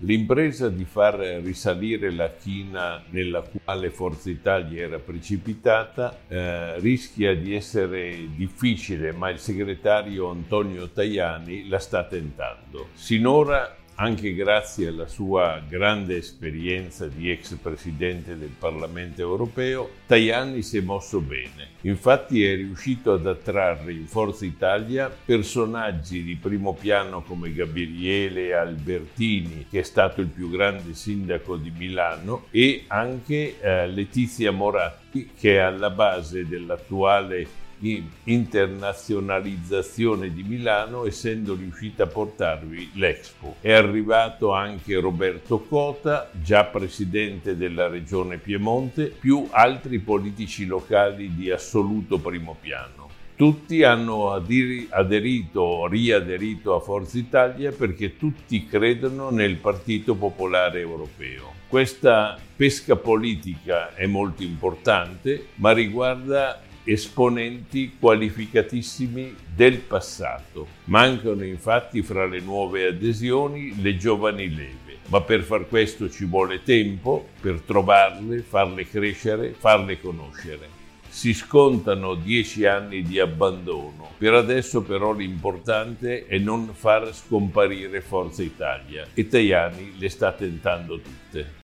L'impresa di far risalire la china nella quale Forza Italia era precipitata eh, rischia di essere difficile, ma il segretario Antonio Tajani la sta tentando. Sinora anche grazie alla sua grande esperienza di ex presidente del Parlamento europeo, Tajani si è mosso bene. Infatti è riuscito ad attrarre in Forza Italia personaggi di primo piano come Gabriele Albertini, che è stato il più grande sindaco di Milano, e anche eh, Letizia Moratti, che è alla base dell'attuale internazionalizzazione di Milano essendo riuscita a portarvi l'Expo. È arrivato anche Roberto Cota, già presidente della regione Piemonte, più altri politici locali di assoluto primo piano. Tutti hanno aderito o riaderito a Forza Italia perché tutti credono nel Partito Popolare Europeo. Questa pesca politica è molto importante, ma riguarda esponenti qualificatissimi del passato. Mancano infatti fra le nuove adesioni le giovani leve, ma per far questo ci vuole tempo per trovarle, farle crescere, farle conoscere. Si scontano dieci anni di abbandono. Per adesso però l'importante è non far scomparire Forza Italia e Tajani le sta tentando tutte.